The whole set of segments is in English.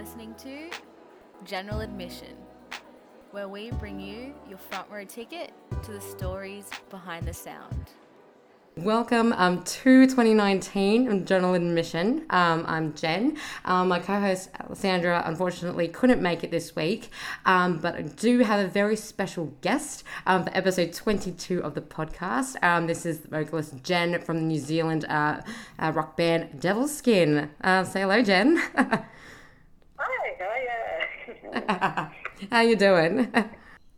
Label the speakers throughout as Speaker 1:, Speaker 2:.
Speaker 1: listening to General Admission, where we bring you your front row ticket to the stories behind the sound.
Speaker 2: Welcome um, to 2019 General Admission. Um, I'm Jen. Um, my co host Alessandra unfortunately couldn't make it this week, um, but I do have a very special guest um, for episode 22 of the podcast. Um, this is vocalist Jen from the New Zealand uh, uh, rock band Devilskin. Uh, say hello, Jen. How you doing?
Speaker 3: good,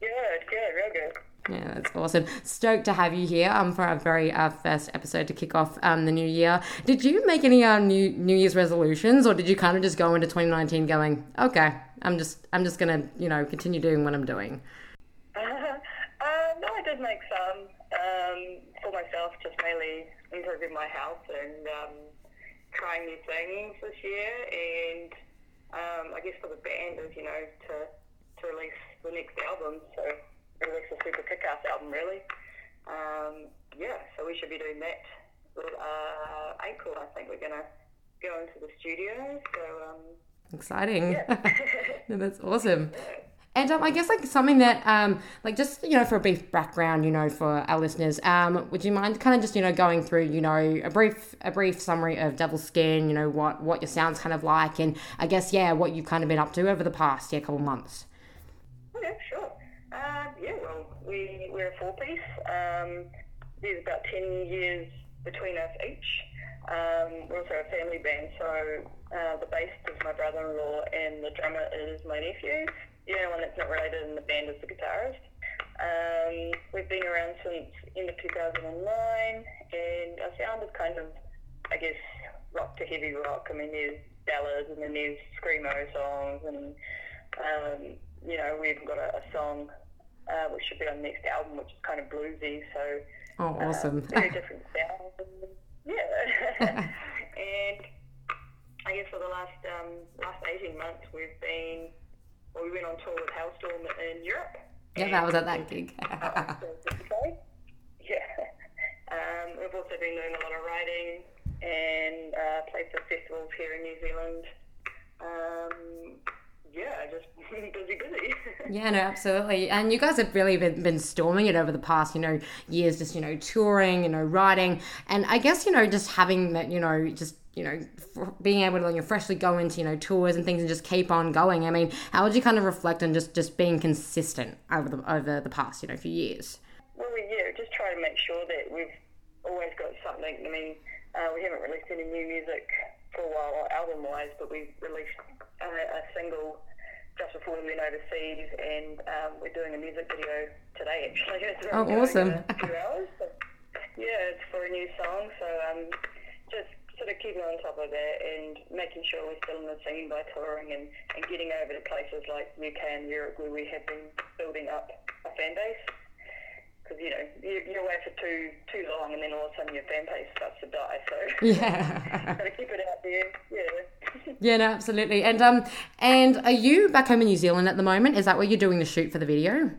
Speaker 3: good, real good.
Speaker 2: Yeah, that's awesome. Stoked to have you here um, for our very uh, first episode to kick off um, the new year. Did you make any uh, new New Year's resolutions, or did you kind of just go into 2019 going, okay, I'm just I'm just gonna you know continue doing what I'm doing?
Speaker 3: Uh, no, I did make some um, for myself, just mainly improving my health and um, trying new things this year. And um, I guess for the band is, you know, to, to release the next album. So release a super kick-ass album, really. Um, yeah, so we should be doing that with, uh, April. I think we're going to go into the studio. So um,
Speaker 2: Exciting.
Speaker 3: yeah.
Speaker 2: No, that's awesome. And um, I guess like something that um, like just you know for a brief background, you know, for our listeners, um, would you mind kind of just you know going through you know a brief a brief summary of Devilskin, you know what what your sounds kind of like, and I guess yeah what you've kind of been up to over the past yeah couple months.
Speaker 3: Okay, sure. Uh, yeah, well, we, we're a four piece. Um, there's about 10 years between us each. Um, we're also a family band, so uh, the bassist is my brother in law and the drummer is my nephew. The only one that's not related in the band is the guitarist. Um, we've been around since end of 2009, and our sound is kind of, I guess, rock to heavy rock. I mean, there's ballads and then there's screamo songs, and um, you know, we even got a, a song uh, which should be on the next album, which is kind of bluesy. So
Speaker 2: Oh,
Speaker 3: uh,
Speaker 2: awesome.
Speaker 3: very different sounds. Yeah. and I guess for the last um, last 18 months, we've been, well, we went on tour with Halestorm in Europe.
Speaker 2: yeah, that was at that gig.
Speaker 3: yeah. Um, we've also been doing a lot of writing and uh, played for festivals here in New Zealand. Um, yeah, just busy, busy.
Speaker 2: Yeah, no, absolutely. And you guys have really been, been storming it over the past, you know, years, just, you know, touring, you know, writing. And I guess, you know, just having that, you know, just, you know, being able to, you know, freshly go into, you know, tours and things and just keep on going. I mean, how would you kind of reflect on just, just being consistent over the, over the past, you know, few years?
Speaker 3: Well, we yeah, just try to make sure that we've always got something. I mean, uh, we haven't released any new music for a while, album-wise, but we released uh, a single just before we went overseas, and um, we're doing a music video today. Actually, it's
Speaker 2: Oh, awesome.
Speaker 3: a few hours. Yeah, it's for a new song, so um, just sort of keeping on top of that and making sure we're still in the scene by touring and, and getting over to places like UK and Europe where we have been building up a fan base because you know you, you're away for too too long and then all of a sudden your fan base starts to die. So
Speaker 2: Yeah.
Speaker 3: gotta keep it out there. Yeah.
Speaker 2: yeah, no, absolutely. And, um, and are you back home in New Zealand at the moment? Is that where you're doing the shoot for the video?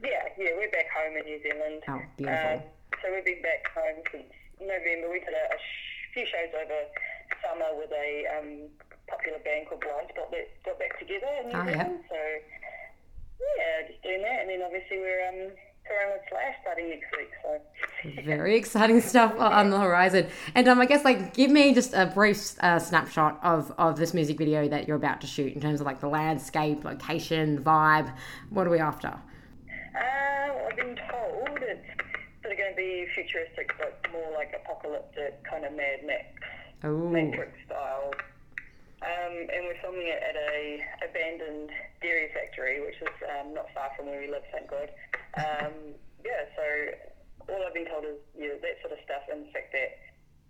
Speaker 3: yeah, yeah. We're back home in New Zealand.
Speaker 2: Oh, beautiful.
Speaker 3: Um, so we've been back home since November. We did a, a few shows over summer with a um, popular band called Blindspott that got back together in New
Speaker 2: Oh, yeah.
Speaker 3: Zealand. So yeah, just doing that, and then obviously we're um, touring with Slash starting next week. So.
Speaker 2: Very exciting stuff on the horizon. And um, I guess like give me just a brief uh, snapshot of, of this music video that you're about to shoot in terms of like the landscape, location, vibe. What are we after?
Speaker 3: Uh, I've been be futuristic, but more like apocalyptic, kind of Mad Max,
Speaker 2: Oh,
Speaker 3: Matrix style. Um, and we're filming it at a abandoned dairy factory, which is um, not far from where we live, thank God. Um, yeah, so all I've been told is yeah, that sort of stuff, and the fact that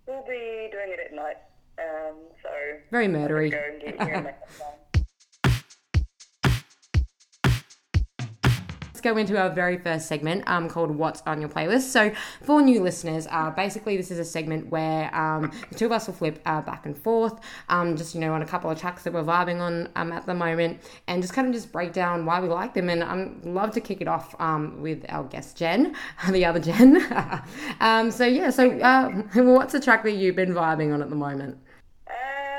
Speaker 3: we'll be doing it at night. Um, so
Speaker 2: very murdery. Let's go into our very first segment um, called What's on Your Playlist. So, for new listeners, uh, basically, this is a segment where um, the two of us will flip uh, back and forth, um, just, you know, on a couple of tracks that we're vibing on um, at the moment, and just kind of just break down why we like them. And I'd love to kick it off um, with our guest, Jen, the other Jen. um, so, yeah, so uh, what's a track that you've been vibing on at the moment?
Speaker 3: Uh,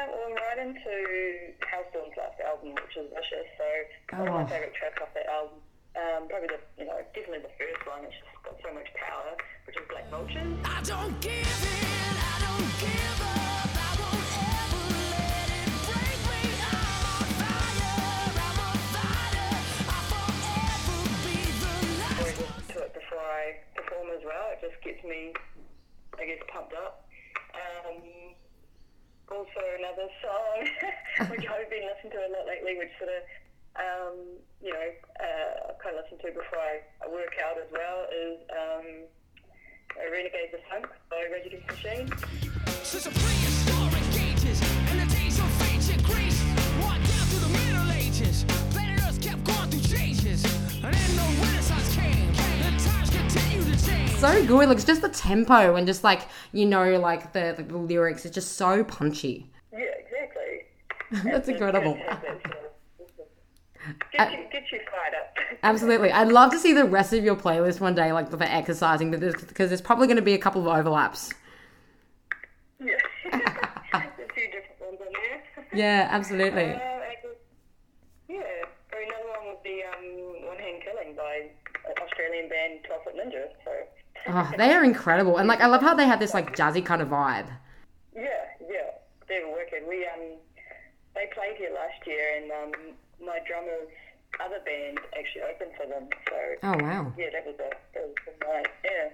Speaker 3: well, I'm right into Halestorm's last album, which is vicious. So one of
Speaker 2: Oh.
Speaker 3: my favourite tracks off that album. Um, probably the you know definitely the first one. It's just got so much power, which is Black Vultures.
Speaker 4: I don't give in, I don't give up, I won't ever let it break me. I'm on fire, I'm on fire, I'll forever be the last.
Speaker 3: to it before I perform as well. It just gets me, I guess, pumped up. Um, also, another song which I've been listening to a lot lately, which sort of, um, you know, uh, I kind of listen to before I, I work out as well, is um, Renegades of Funk by Rage Against the Machine.
Speaker 4: Since the prehistoric ages and the days of ancient Greece, walked down through the Middle Ages, planet Earth kept going through changes, and then the Renaissance came, and times continue to change.
Speaker 2: So good. Like, it's just the tempo and just like, you know, like the, the, the lyrics. It's just so punchy.
Speaker 3: Yeah, exactly.
Speaker 2: That's
Speaker 3: It's-
Speaker 2: incredible.
Speaker 3: Gets you, gets you fired up.
Speaker 2: Absolutely. I'd love to see the rest of your playlist one day, like for exercising, because there's probably going to be a couple of overlaps.
Speaker 3: Yeah. a few different ones on there.
Speaker 2: Yeah, absolutely.
Speaker 3: Uh, yeah. Or another one would be um, One Hand Killing by an Australian band 12 Foot Ninja. So,
Speaker 2: Oh, they are incredible. And like, I love how they have this like jazzy kind of vibe.
Speaker 3: yeah, yeah. They were working. We, um, they played here last year and um, my drummer's other band actually opened for them. So,
Speaker 2: Oh, wow.
Speaker 3: yeah, that was a, that was a nice, yeah.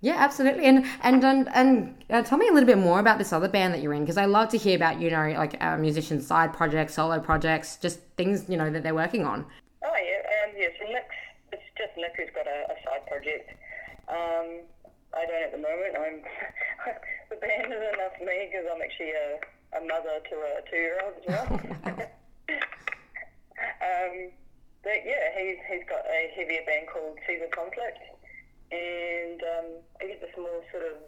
Speaker 2: Yeah, absolutely. And and and, and uh, tell me a little bit more about this other band that you're in, because I love to hear about you know like uh, musicians' side projects, solo projects, just things you know that they're working on.
Speaker 3: Oh yeah, um, yeah. So Nick's it's just Nick who's got a, a side project. Um, I don't at the moment. I'm the band is enough for me because I'm actually a, a mother to a two-year-old as well. um, but yeah, he's he's got a heavier band called Caesar Conflict, and um, I guess it's more sort of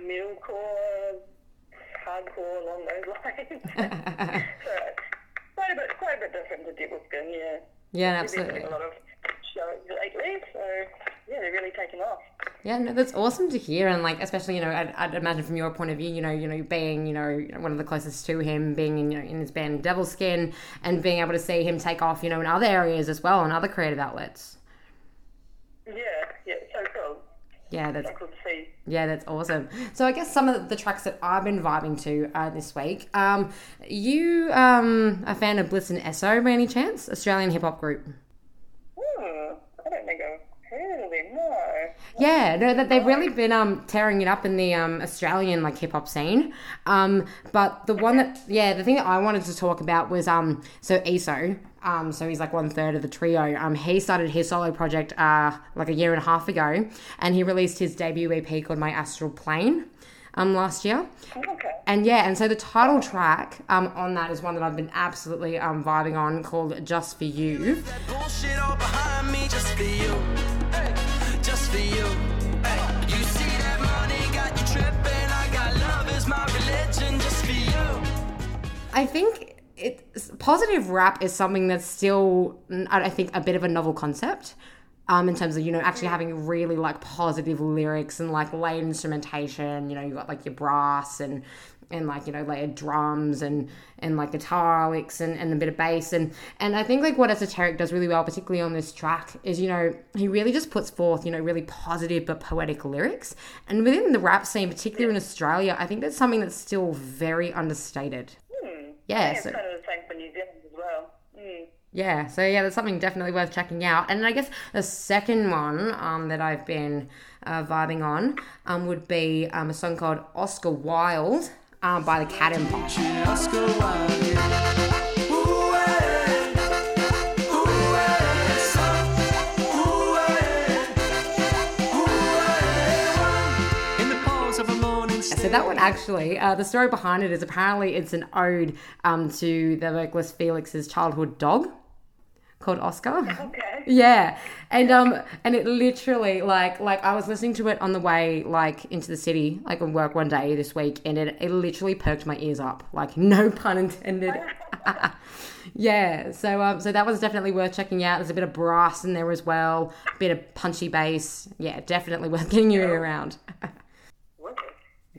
Speaker 3: metalcore, hardcore along those lines. so it's quite a bit, quite a bit different to Devilskin, yeah.
Speaker 2: Yeah, absolutely.
Speaker 3: a lot of shows lately, so yeah, they're really taking off.
Speaker 2: Yeah, no, that's awesome to hear, and like especially you know I'd, I'd imagine from your point of view, you know, you know being you know one of the closest to him, being in you know in his band Devilskin, and being able to see him take off, you know, in other areas as well, and other creative outlets.
Speaker 3: Yeah, yeah, so cool.
Speaker 2: Yeah, that's
Speaker 3: cool to see.
Speaker 2: Yeah, that's awesome. So I guess some of the tracks that I've been vibing to uh, this week. Um, you um, a fan of Bliss and Eso by any chance? Australian hip hop group.
Speaker 3: Hmm, I don't think I've heard of them, no.
Speaker 2: Yeah, no, that they've really been um tearing it up in the um Australian like hip hop scene. Um, but the one that yeah, the thing that I wanted to talk about was um so ESO. Um, so he's like one third of the trio. Um, he started his solo project uh like a year and a half ago, and he released his debut EP called My Astral Plane. Um, last year,
Speaker 3: Okay.
Speaker 2: and yeah, and so the title track um, on that is one that I've been absolutely um, vibing on called Just For You.
Speaker 5: I
Speaker 2: think it positive rap is something that's still, I think, a bit of a novel concept. Um, in terms of you know actually having really like positive lyrics and like layered instrumentation, you know you got like your brass and and like you know layered drums and and like guitar licks and, and a bit of bass and and I think like what Esoteric does really well, particularly on this track, is you know he really just puts forth you know really positive but poetic lyrics, and within the rap scene, particularly in Australia, I think that's something that's still very understated. Yeah,
Speaker 3: It's
Speaker 2: so
Speaker 3: kind of the same for New Zealand as well. Mm.
Speaker 2: yeah, so yeah, that's something definitely worth checking out. And I guess the second one um, that I've been uh, vibing on um, would be um, a song called Oscar Wilde um, by the Cat Empire.
Speaker 5: Oscar Wilde. yeah. Ooh, eh. Ooh, eh. So- ooh, eh. Ooh, eh. In the pause of a morning
Speaker 2: So that one actually, uh, the story behind it is apparently it's an ode um, to the vocalist Felix's childhood dog called Oscar.
Speaker 3: Okay.
Speaker 2: Yeah, and um, and it literally like like I was listening to it on the way like into the city like on work one day this week, and it it literally perked my ears up, like no pun intended. yeah, so um, so that was definitely worth checking out. There's a bit of brass in there as well, a bit of punchy bass. Yeah, definitely worth getting your ear around.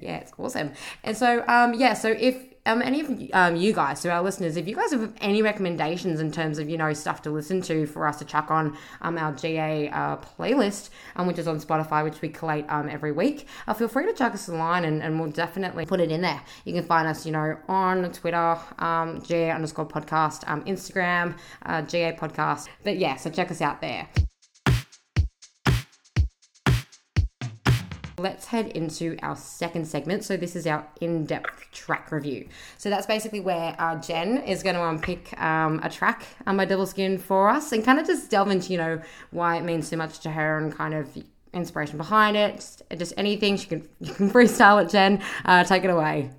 Speaker 2: Yeah, it's awesome. And so, um, yeah, so if um, any of um, you guys, so our listeners, if you guys have any recommendations in terms of, you know, stuff to listen to for us to chuck on um, our GA uh, playlist, um, which is on Spotify, which we collate um, every week, uh, feel free to chuck us a line and, and we'll definitely put it in there. You can find us, you know, on Twitter, um, GA underscore podcast, um, Instagram, uh, GA podcast. But yeah, so check us out there. Let's head into our second segment. So, this is our in depth track review. So, that's basically where uh, Jen is going to unpick um, a track um, by Devilskin for us and kind of just delve into, you know, why it means so much to her and kind of inspiration behind it. Just, just anything. She can, you can freestyle it, Jen. Uh, take it away.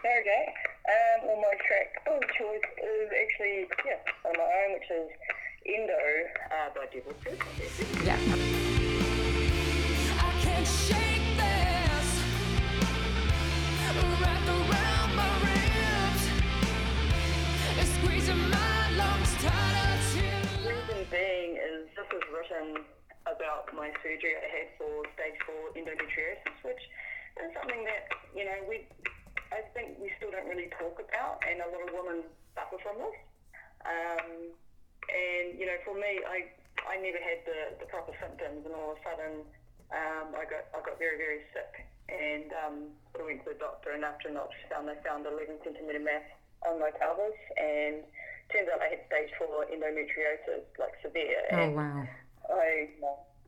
Speaker 3: Okay. Um, well, my track of choice is actually, yeah, on my own, which is Endo uh, by Devilskin.
Speaker 2: Yeah.
Speaker 3: Reason being is this was written about my surgery I had for stage four endometriosis, which is something that, you know, we I think we still don't really talk about and a lot of women suffer from this. Um, and, you know, for me I I never had the, the proper symptoms and all of a sudden um, I got I got very, very sick and um, of went to the doctor and after an ultrasound they found 11 centimetre mass on my pelvis and turns out I had stage four endometriosis, like severe.
Speaker 2: Oh,
Speaker 3: and
Speaker 2: wow.
Speaker 3: I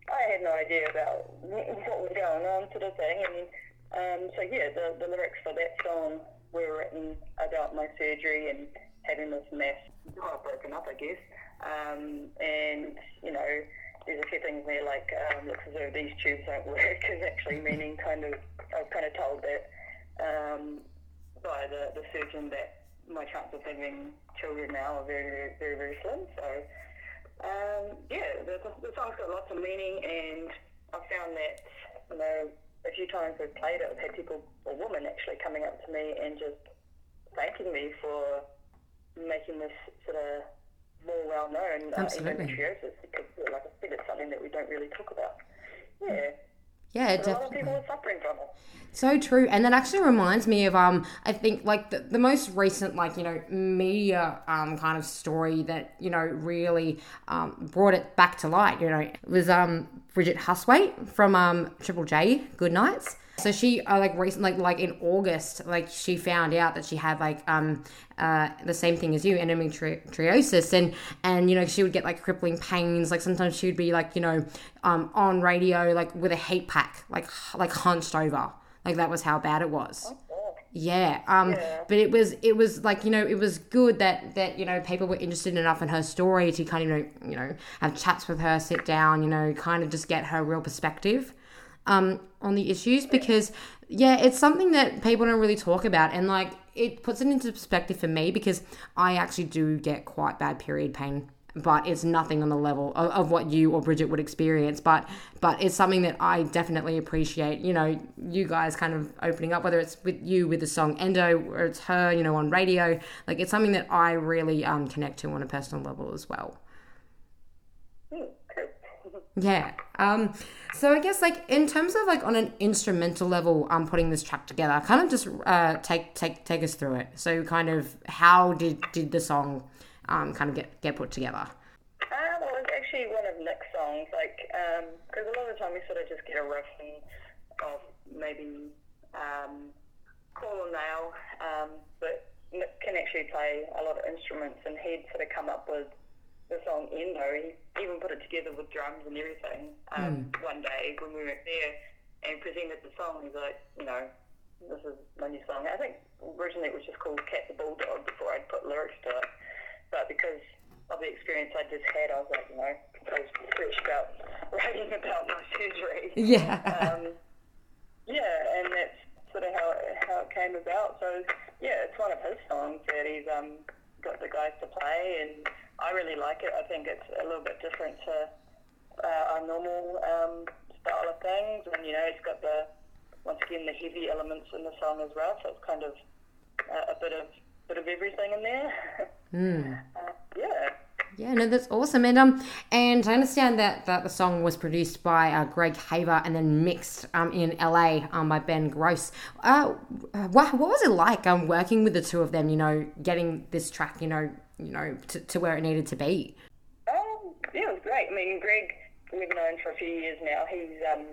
Speaker 3: I had no idea about what was going on, sort of thing. And um, so yeah, the the lyrics for that song were written about my surgery and having this mass quite broken up, I guess. Um, and you know, there's a few things there like um, looks as though these tubes don't work is actually meaning kind of I was kind of told that um, by the, the surgeon that my chance of having children now are very very very, very slim. So um, yeah, the, the song's got lots of meaning, and I've found that you know a few times we've played it, I've had people, or women actually, coming up to me and just thanking me for making this sort of more well known uh,
Speaker 2: Absolutely.
Speaker 3: endometriosis because, like I said, it's something that we don't really talk about. Yeah,
Speaker 2: Yeah,
Speaker 3: a lot of
Speaker 2: definitely.
Speaker 3: people are suffering from it.
Speaker 2: So true, and that actually reminds me of um, I think like the, the most recent like you know media um kind of story that you know really um brought it back to light. You know was um Bridget Hustwaite from um Triple J Good Nights. So she uh, like recent like like in August like she found out that she had like um uh the same thing as you endometriosis. And and you know she would get like crippling pains. Like sometimes she would be like you know um on radio like with a heat pack like like hunched over. Like that was how bad it was. Yeah. Um but it was it was like, you know, it was good that that, you know, people were interested enough in her story to kind of, you know, you know, have chats with her, sit down, you know, kind of just get her real perspective um on the issues because yeah, it's something that people don't really talk about and like it puts it into perspective for me because I actually do get quite bad period pain but it's nothing on the level of, of what you or Bridget would experience. But but it's something that I definitely appreciate. You know, you guys kind of opening up, whether it's with you with the song Endo or it's her, you know, on radio. Like it's something that I really um, connect to on a personal level as well.
Speaker 3: Cool.
Speaker 2: Yeah. Um, so I guess like in terms of like on an instrumental level, um, putting this track together, kind of just uh, take take take us through it. So kind of how did did the song um, kind of get get put together?
Speaker 3: Uh, well, it's actually one of Nick's songs, like, because a lot of the time we sort of just get a riff and of maybe um, Paul or nail, um, but Nick can actually play a lot of instruments, and he'd sort of come up with the song Endo. He even put it together with drums and everything um, one day when we went there and presented the song. He's like, you know, this is my new song. I think originally it was just called Cat the Bulldog before I'd put lyrics to it. But because of the experience I just had, I was like, you know, I was fresh about writing about my surgery.
Speaker 2: Yeah.
Speaker 3: Um, yeah, and that's sort of how it, how it came about. So yeah, it's one of his songs that he's um, got the guys to play, and I really like it. I think it's a little bit different to uh, our normal um, style of things, and you know, it's got the once again the heavy elements in the song as well. So it's kind of uh, a bit of bit of everything in there.
Speaker 2: Mm.
Speaker 3: uh, yeah.
Speaker 2: Yeah, no, that's awesome. And um, and I understand that, that the song was produced by uh, Greg Haver and then mixed um in LA um by Ben Grosse. Uh, what, what was it like um working with the two of them? You know, getting this track, you know, you know, to, to where it needed to be.
Speaker 3: Um, yeah, it was great. I mean, Greg, we've known for a few years now. He's um,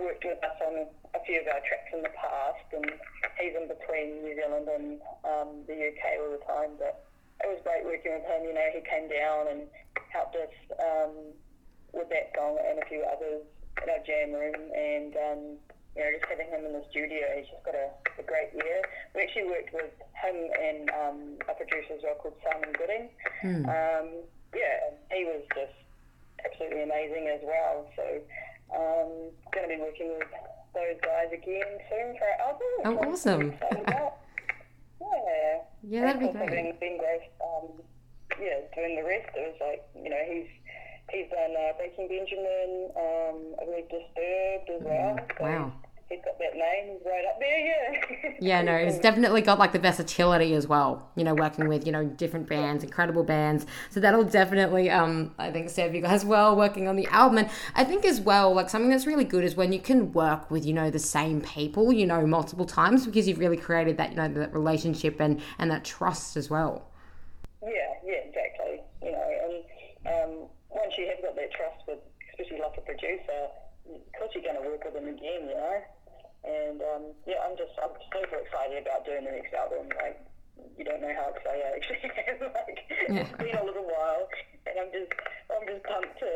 Speaker 3: worked with us on a few of our tracks in the past, and he's in between New Zealand and um, the UK all the time. But it was great working with him. You know, he came down and helped us um, with that song and a few others in our jam room, and um, you know, just having him in the studio, he's just got a, a great ear. We actually worked with him and um, a producer as well called Simon Gooding. Um, yeah, he was just absolutely amazing as well. So, um, going to be working with those guys again soon for our album.
Speaker 2: Oh, awesome.
Speaker 3: pretty excited about. yeah.
Speaker 2: Yeah, that'd be great.
Speaker 3: being- Ben Grosse, um, yeah, doing the rest, it was like, you know, he's he's done uh, Breaking Benjamin, um, I believe Disturbed as well. So
Speaker 2: wow.
Speaker 3: He's got that name, right up there, yeah.
Speaker 2: Yeah, no, it's definitely got like the versatility as well. You know, working with you know different bands, incredible bands. So that'll definitely, um, I think, serve you guys well working on the album. And I think as well, like something that's really good is when you can work with you know the same people, you know, multiple times because you've really created that you know that relationship and and that trust as well.
Speaker 3: Yeah, yeah, exactly. You know, and um, once you have got that trust with, especially like a producer, of course you're going to work with them again, you know. And um, yeah, I'm just I'm super excited about doing the next album. Like, you don't know how excited I actually am. like, it's been a little while, and I'm just I'm just pumped to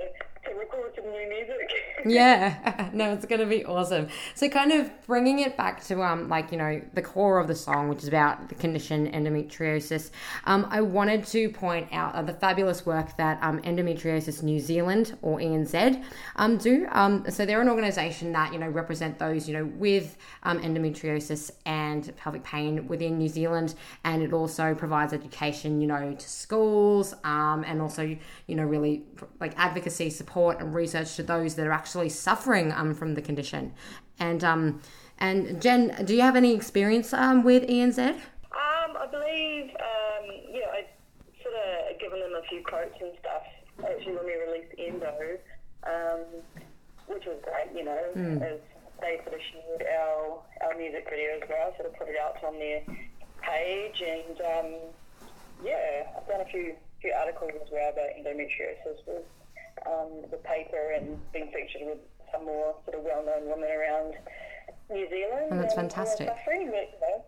Speaker 3: to record some new music.
Speaker 2: Yeah, no, it's gonna be awesome. So, kind of bringing it back to um, like you know, the core of the song, which is about the condition endometriosis. Um, I wanted to point out uh, the fabulous work that um, Endometriosis New Zealand or ENZ um do. Um, so they're an organisation that you know represent those you know with um, endometriosis and pelvic pain within New Zealand, and it also provides education, you know, to schools, um, and also you know really like advocacy support and research to those that are actually suffering um, from the condition. And um, and Jen, do you have any experience um, with ENZ?
Speaker 3: Um, I believe, um, yeah, I sort of given them a few quotes and stuff actually when we released Endo, um, which was great, you know, as they sort of shared our, our music video as well, sort of put it out on their page and, um, yeah, I've done a few few articles as well about endometriosis with um, the paper and being featured with some more sort of well-known women around New Zealand.
Speaker 2: Oh, that's
Speaker 3: and- and
Speaker 2: fantastic.
Speaker 3: you know,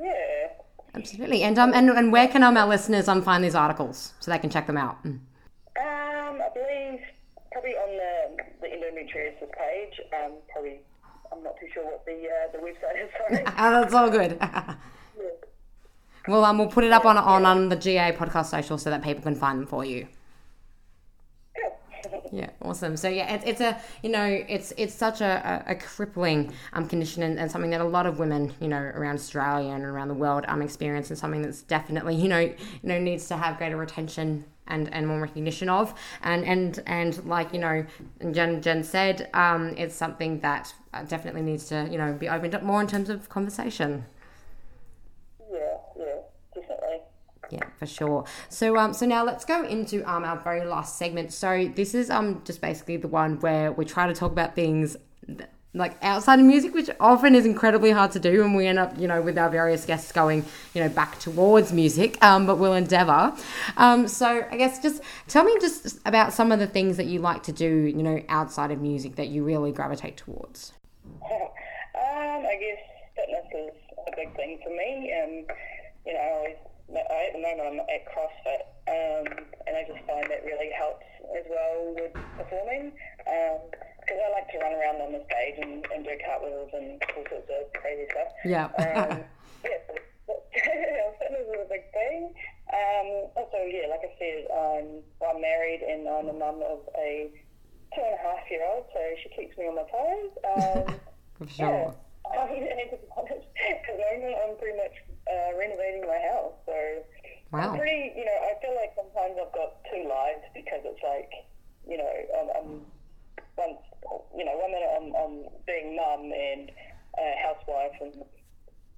Speaker 3: yeah.
Speaker 2: Absolutely. And um, and, and where can um, our listeners um, find these articles so they can check them out? Mm.
Speaker 3: Um, I believe probably on the the endometriosis page. Um, probably I'm not too sure what the uh, the website is. Sorry.
Speaker 2: Ah, that's all good. well, um, we'll put it up on on on the GA podcast social so that people can find them for you. Yeah, awesome. So yeah, it's, it's a you know it's it's such a, a, a crippling um condition and, and something that a lot of women you know around Australia and around the world um experience and something that's definitely you know you know needs to have greater attention and, and more recognition of and and and like you know Jen Jen said um it's something that uh, definitely needs to you know be opened up more in terms of conversation.
Speaker 3: yeah, yeah, definitely.
Speaker 2: Yeah, for sure. So um so now let's go into um our very last segment. So this is um just basically the one where we try to talk about things th- like outside of music, which often is incredibly hard to do, and we end up, you know, with our various guests going, you know, back towards music. Um, but we'll endeavour. Um, so I guess just tell me just about some of the things that you like to do, you know, outside of music that you really gravitate towards.
Speaker 3: um, I guess fitness is a big thing for me. Um, you know, I always, at the moment I'm at CrossFit, um, and I just find that really helps as well with performing. Because I like to run around on the stage and, and do cartwheels and all sorts of crazy stuff.
Speaker 2: Yeah.
Speaker 3: Um, yeah, fitness is a big thing. Um, also, yeah, like I said, um, I'm married and I'm a mum of a two and a half year old, so she keeps me on my toes. Um,
Speaker 2: sure.
Speaker 3: yeah. Um, and to be honest, at the moment I'm pretty much uh, renovating my house, so
Speaker 2: Wow.
Speaker 3: I'm pretty, you know, I feel like sometimes I've got two lives because it's like, you know, I'm, I'm once, you know, one minute I'm, I'm being mum and uh, housewife and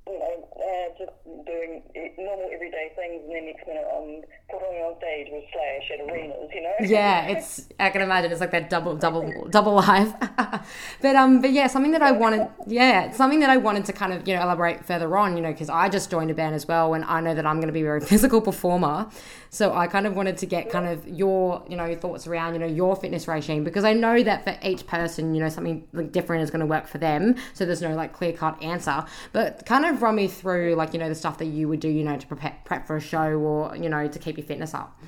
Speaker 3: you know, uh, just doing normal everyday things, and then next minute I'm performing on stage with Slash at arenas, you know.
Speaker 2: Yeah, it's I can imagine it's like that double double double life. but um but yeah, something that I wanted yeah, something that I wanted to kind of, you know, elaborate further on, you know, because I just joined a band as well and I know that I'm going to be a very physical performer. So I kind of wanted to get kind of your, you know, thoughts around, you know, your fitness regime because I know that for each person, you know, something different is going to work for them. So there's no like clear cut answer. But kind of run me through like, you know, the stuff that you would do, you know, to prepare prep for a show or, you know, to keep your fitness up.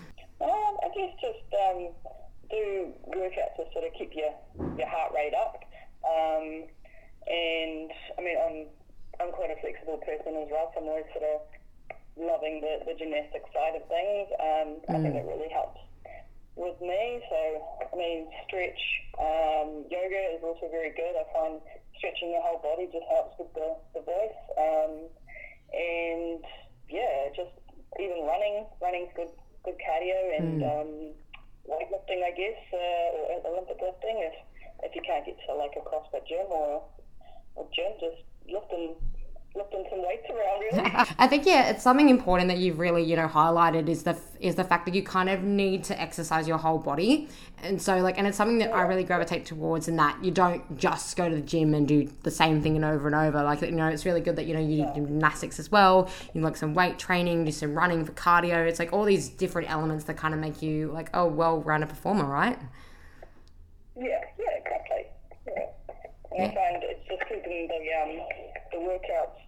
Speaker 3: Um, I guess just um, do workouts to sort of keep your, your heart rate up. Um, and I mean, I'm I'm quite a flexible person as well, so I'm always sort of loving the, the gymnastic side of things. Um, I think it really helps with me. So, I mean, stretch, um, yoga is also very good. I find stretching your whole body just helps with the, the voice. Um, and yeah, just even running, running's good, good cardio and um, weightlifting, I guess, uh, or Olympic lifting. If if you can't get to like a CrossFit gym or or gym, just lifting lifting some weights around really.
Speaker 2: I think yeah, it's something important that you've really you know highlighted is the is the fact that you kind of need to exercise your whole body, and so like and it's something that I really gravitate towards in that you don't just go to the gym and do the same thing and over and over. Like you know, it's really good that you know you do gymnastics as well. You like some weight training, do some running for cardio. It's like all these different elements that kind of make you like oh well rounded performer, right?
Speaker 3: Yeah, yeah, exactly. Yeah. I find it's just keeping the um, the workouts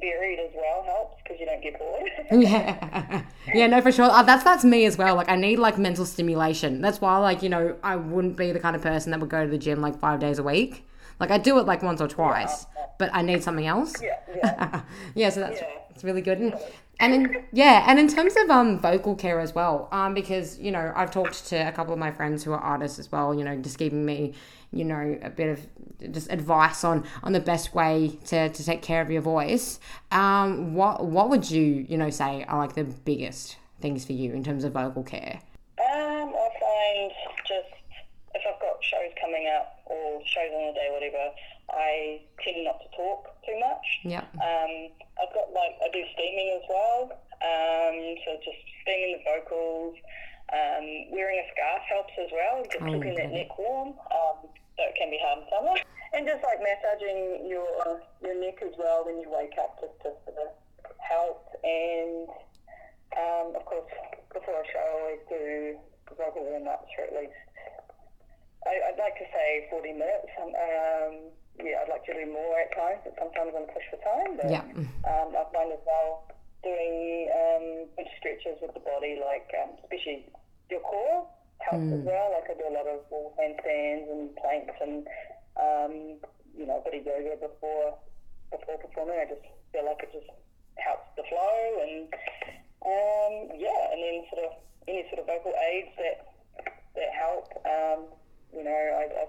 Speaker 3: varied as well helps because you don't get bored.
Speaker 2: Yeah, yeah, no, for sure. Uh, that's that's me as well. Like, I need like mental stimulation. That's why, like, you know, I wouldn't be the kind of person that would go to the gym like five days a week. Like, I do it like once or twice, but I need something else.
Speaker 3: yeah, yeah.
Speaker 2: yeah, so that's
Speaker 3: Yeah.
Speaker 2: it's really good. And, and in, yeah, and in terms of um vocal care as well, um because you know I've talked to a couple of my friends who are artists as well. You know, just giving me you know a bit of just advice on on the best way to, to take care of your voice. Um, what what would you you know say are like the biggest things for you in terms of vocal care?
Speaker 3: Um, I find just if I've got shows coming up or shows on the day, whatever, I tend not to talk too much.
Speaker 2: Yep.
Speaker 3: Um, I've got like I do steaming as well. Um, so just steaming the vocals. Um, wearing a scarf helps as well, just
Speaker 2: Oh,
Speaker 3: keeping that neck warm. Um, so it can be hard in summer. And just like massaging your your neck as well when you wake up, just to sort of help. And um, of course, before a show, I always do vocal warm ups for at least. I, I'd like to say 40 minutes. Um, um, yeah, I'd like to do more at times, but sometimes I'm pushed for time. But
Speaker 2: Yeah.
Speaker 3: um, I find as well doing um, stretches with the body, like um, especially your core, helps as well. Like I do a lot of wall handstands and planks and um, you know a bit of yoga before before performing. I just feel like it just helps the flow and um, yeah, and then sort of any sort of vocal aids that that help. You know, I, I,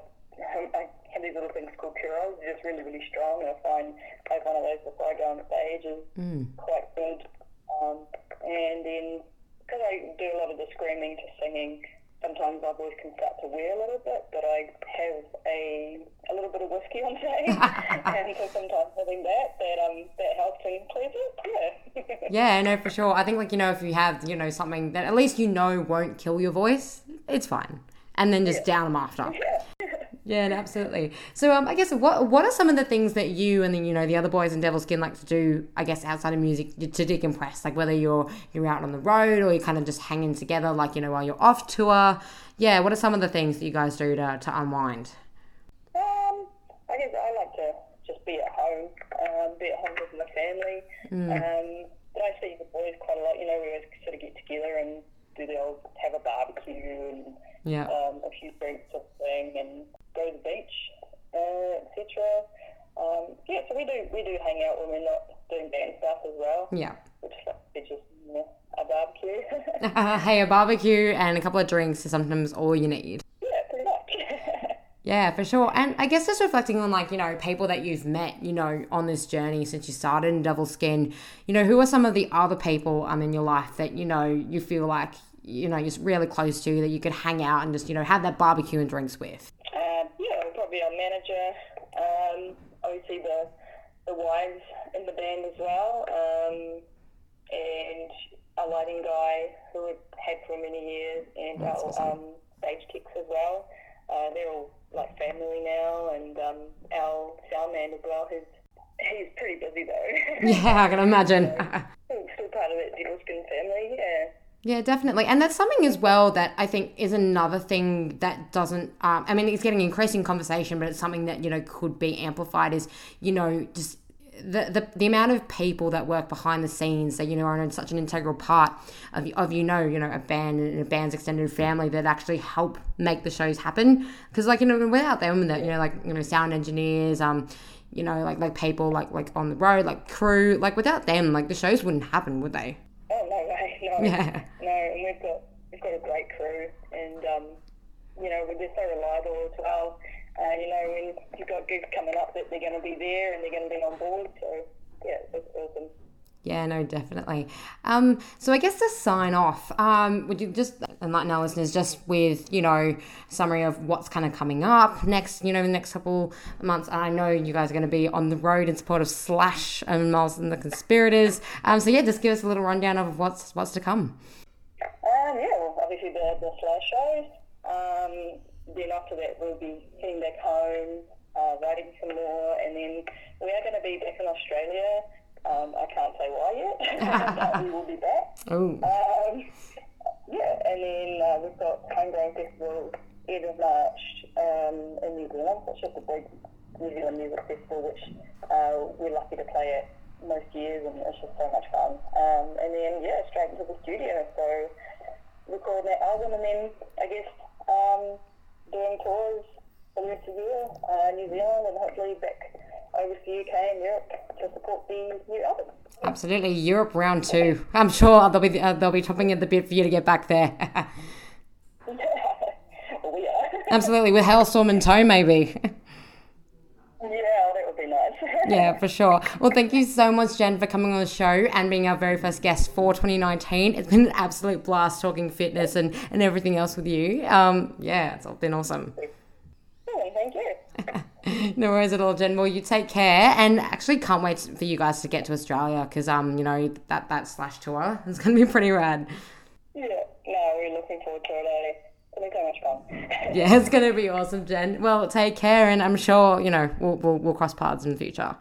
Speaker 3: I have these little things called. They're just really, really strong, and I find like one of those before I go on stage is quite good. Um, and then because I do a lot of the screaming to singing, sometimes my voice can start to wear a little bit. But I have a a little bit of whiskey on stage, and so sometimes having that that um that helps and clears it. Yeah.
Speaker 2: Yeah, no, for sure. I think like you know if you have you know something that at least you know won't kill your voice, it's fine, and then just down them after. Yeah, no, absolutely. So, um, I guess what what are some of the things that you and then you know the other boys in Devilskin like to do? I guess outside of music to decompress, like whether you're you're out on the road or you're kind of just hanging together, like you know while you're off tour. Yeah, what are some of the things that you guys do to to unwind?
Speaker 3: Um, I guess I like to just be at home, um, be at home with my family. Um, but I see the boys quite a lot. You know, we always sort of get together and do the old have a barbecue and
Speaker 2: Yeah,
Speaker 3: um, a few drinks of thing, and go to the beach, uh, etc. Um, yeah, so we do we do hang out when we're not doing band stuff as well,
Speaker 2: yeah.
Speaker 3: which is like just you know, a barbecue.
Speaker 2: hey, a barbecue and a couple of drinks is sometimes all you need.
Speaker 3: Yeah, pretty much.
Speaker 2: Yeah, for sure. And I guess just reflecting on like, you know, people that you've met, you know, on this journey since you started in Devilskin, you know, who are some of the other people um in your life that, you know, you feel like, you know, you're really close to that you could hang out and just, you know, have that barbecue and drinks with?
Speaker 3: Um, yeah, probably our manager. Um, obviously the the wives in the band as well, um, and a lighting guy who we've had for many years, and
Speaker 2: That's
Speaker 3: our
Speaker 2: awesome.
Speaker 3: um, stage techs as well. Uh, they're all like family now, and um, our sound man as well, who's he's pretty busy though.
Speaker 2: Yeah, I can imagine.
Speaker 3: still, still part of that Devilskin family, yeah.
Speaker 2: Yeah, definitely. And that's something as well that I think is another thing that doesn't, um, I mean, it's getting increasing conversation, but it's something that, you know, could be amplified is, you know, just the, the, the amount of people that work behind the scenes that, you know, are in such an integral part of, of, you know, you know, a band and a band's extended family that actually help make the shows happen. Because, like, you know, without them, that, you know, like, you know, sound engineers, um, you know, like, like people like, like on the road, like crew, like without them, like the shows wouldn't happen, would they?
Speaker 3: Oh no way, no,
Speaker 2: Yeah.
Speaker 3: no. And we've got we've got a great crew, and um, you know we're just so reliable as well. Uh, you know when you've got gigs coming up that they're going to be there and they're going to be on board. So yeah, it's awesome.
Speaker 2: Yeah, no, definitely. Um, so I guess to sign off, um, would you just enlighten our listeners just with, you know, summary of what's kind of coming up next, you know, the next couple of months? I know you guys are going to be on the road in support of Slash and Myles and the Conspirators. Um, so yeah, just give us a little rundown of what's what's to come.
Speaker 3: Um, yeah, well, obviously the the slash shows. Then after that we'll be heading back home, uh, writing some more, and then we are going to be back in Australia. Um, I can't say why yet, but we will be back.
Speaker 2: Oh,
Speaker 3: Um, yeah, and then uh, we've got Homegrown Festival end of March um, in New Zealand. It's just a big New Zealand music festival, which uh, we're lucky to play at most years, and it's just so much fun. Um, and then, yeah, straight into the studio. So recording that album, and then I guess um, doing tours for the rest of the year, uh, New Zealand, and hopefully back over to the UK and Europe to support the new album.
Speaker 2: absolutely. Europe round two. I'm sure they'll be uh, they'll be chopping at the bit for you to get back there.
Speaker 3: well, we are.
Speaker 2: absolutely, with Halestorm and tow, maybe.
Speaker 3: Yeah, that would be nice.
Speaker 2: Yeah, for sure. Well, thank you so much, Jen, for coming on the show and being our very first guest for 2019. It's been an absolute blast talking fitness and, and everything else with you. Um, yeah, it's been awesome.
Speaker 3: Thank you.
Speaker 2: No worries at all, Jen. Well, you take care, and actually can't wait for you guys to get to Australia because um, you know that that slash tour is going to be pretty rad.
Speaker 3: Yeah, no, we're looking forward to it. eh? It'll be so much fun.
Speaker 2: Yeah, it's going to be awesome, Jen. Well, take care, and I'm sure you know we'll we'll, we'll cross paths in the future.